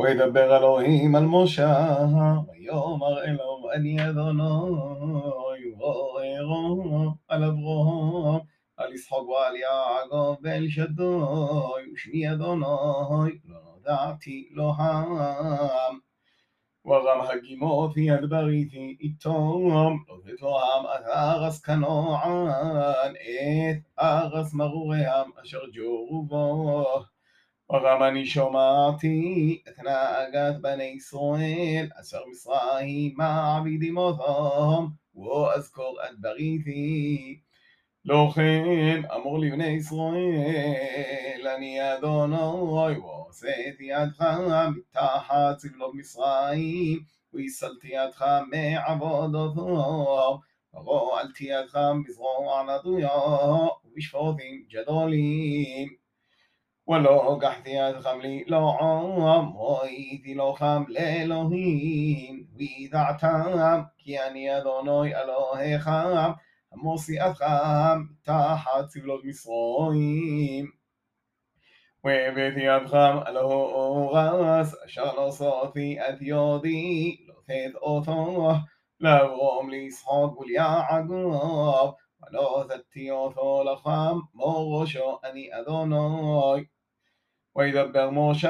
וידבר אלוהים על משה, ויאמר אלוהו אני אדוני, וערו על אברהם, על יצחוק ועל יעקב ואל שדוי, ושמי אדוני, לא נודעתי לו העם. ורם הגימותי הדבריתי איתום, לתת לו העם את ארס כנוען, את ארס מרורם אשר ג'ורו בו. وغمني شمعتي أتناقت بني إسرائيل أسر مصراهي مع عبيد موثهم وأذكر את בריתי. לא כן אמור לבני ישראל, אני אדוני ועשיתי ידך מתחת סבלות מצרים, והסלתי ידך מעבודתו, ורועלתי ידך בזרוע נטויה, ובשפוטים גדולים. ولو أقحتي أدغم لي لو عوام وإيدي لو خام لإلهين ويدعتام كي أني أدوني ألوهي خام موسي أدغم تحت سبلوت مصرويم ويبيتي أدغم ألوه أغاس أشار لو صوتي أديودي لو تيد أوتوه لو أم لي صحوك وليا عقوب ولو ذاتي أوتو لخام مو غشو أني أدوني ويدبر موشى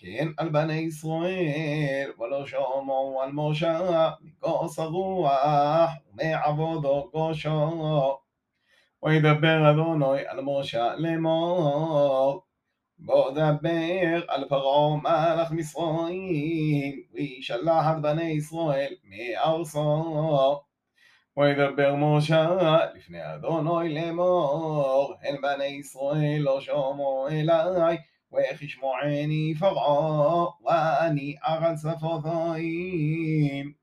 כן על בני ישראל, ולא שומעו על משה מכוס הרוח ומעבודו גושו. וידבר אדוני על משה לאמור, בוא דבר על פרעה מלך מצרים, וישלח את בני ישראל מארצו. וידבר משה לפני אדוני לאמור, הן בני ישראל לא שומעו אליי ويخش معيني فضعا وأني أغلس فضائم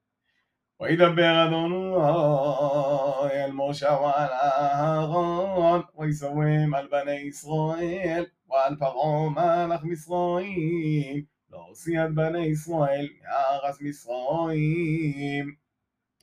ويدبر ذنوباي الموشى والأهرام ويسوم ويسويم البني إسرائيل والفرعون مالخ مصرائيم להוציא بني اسرائيل يا מארץ מצרים.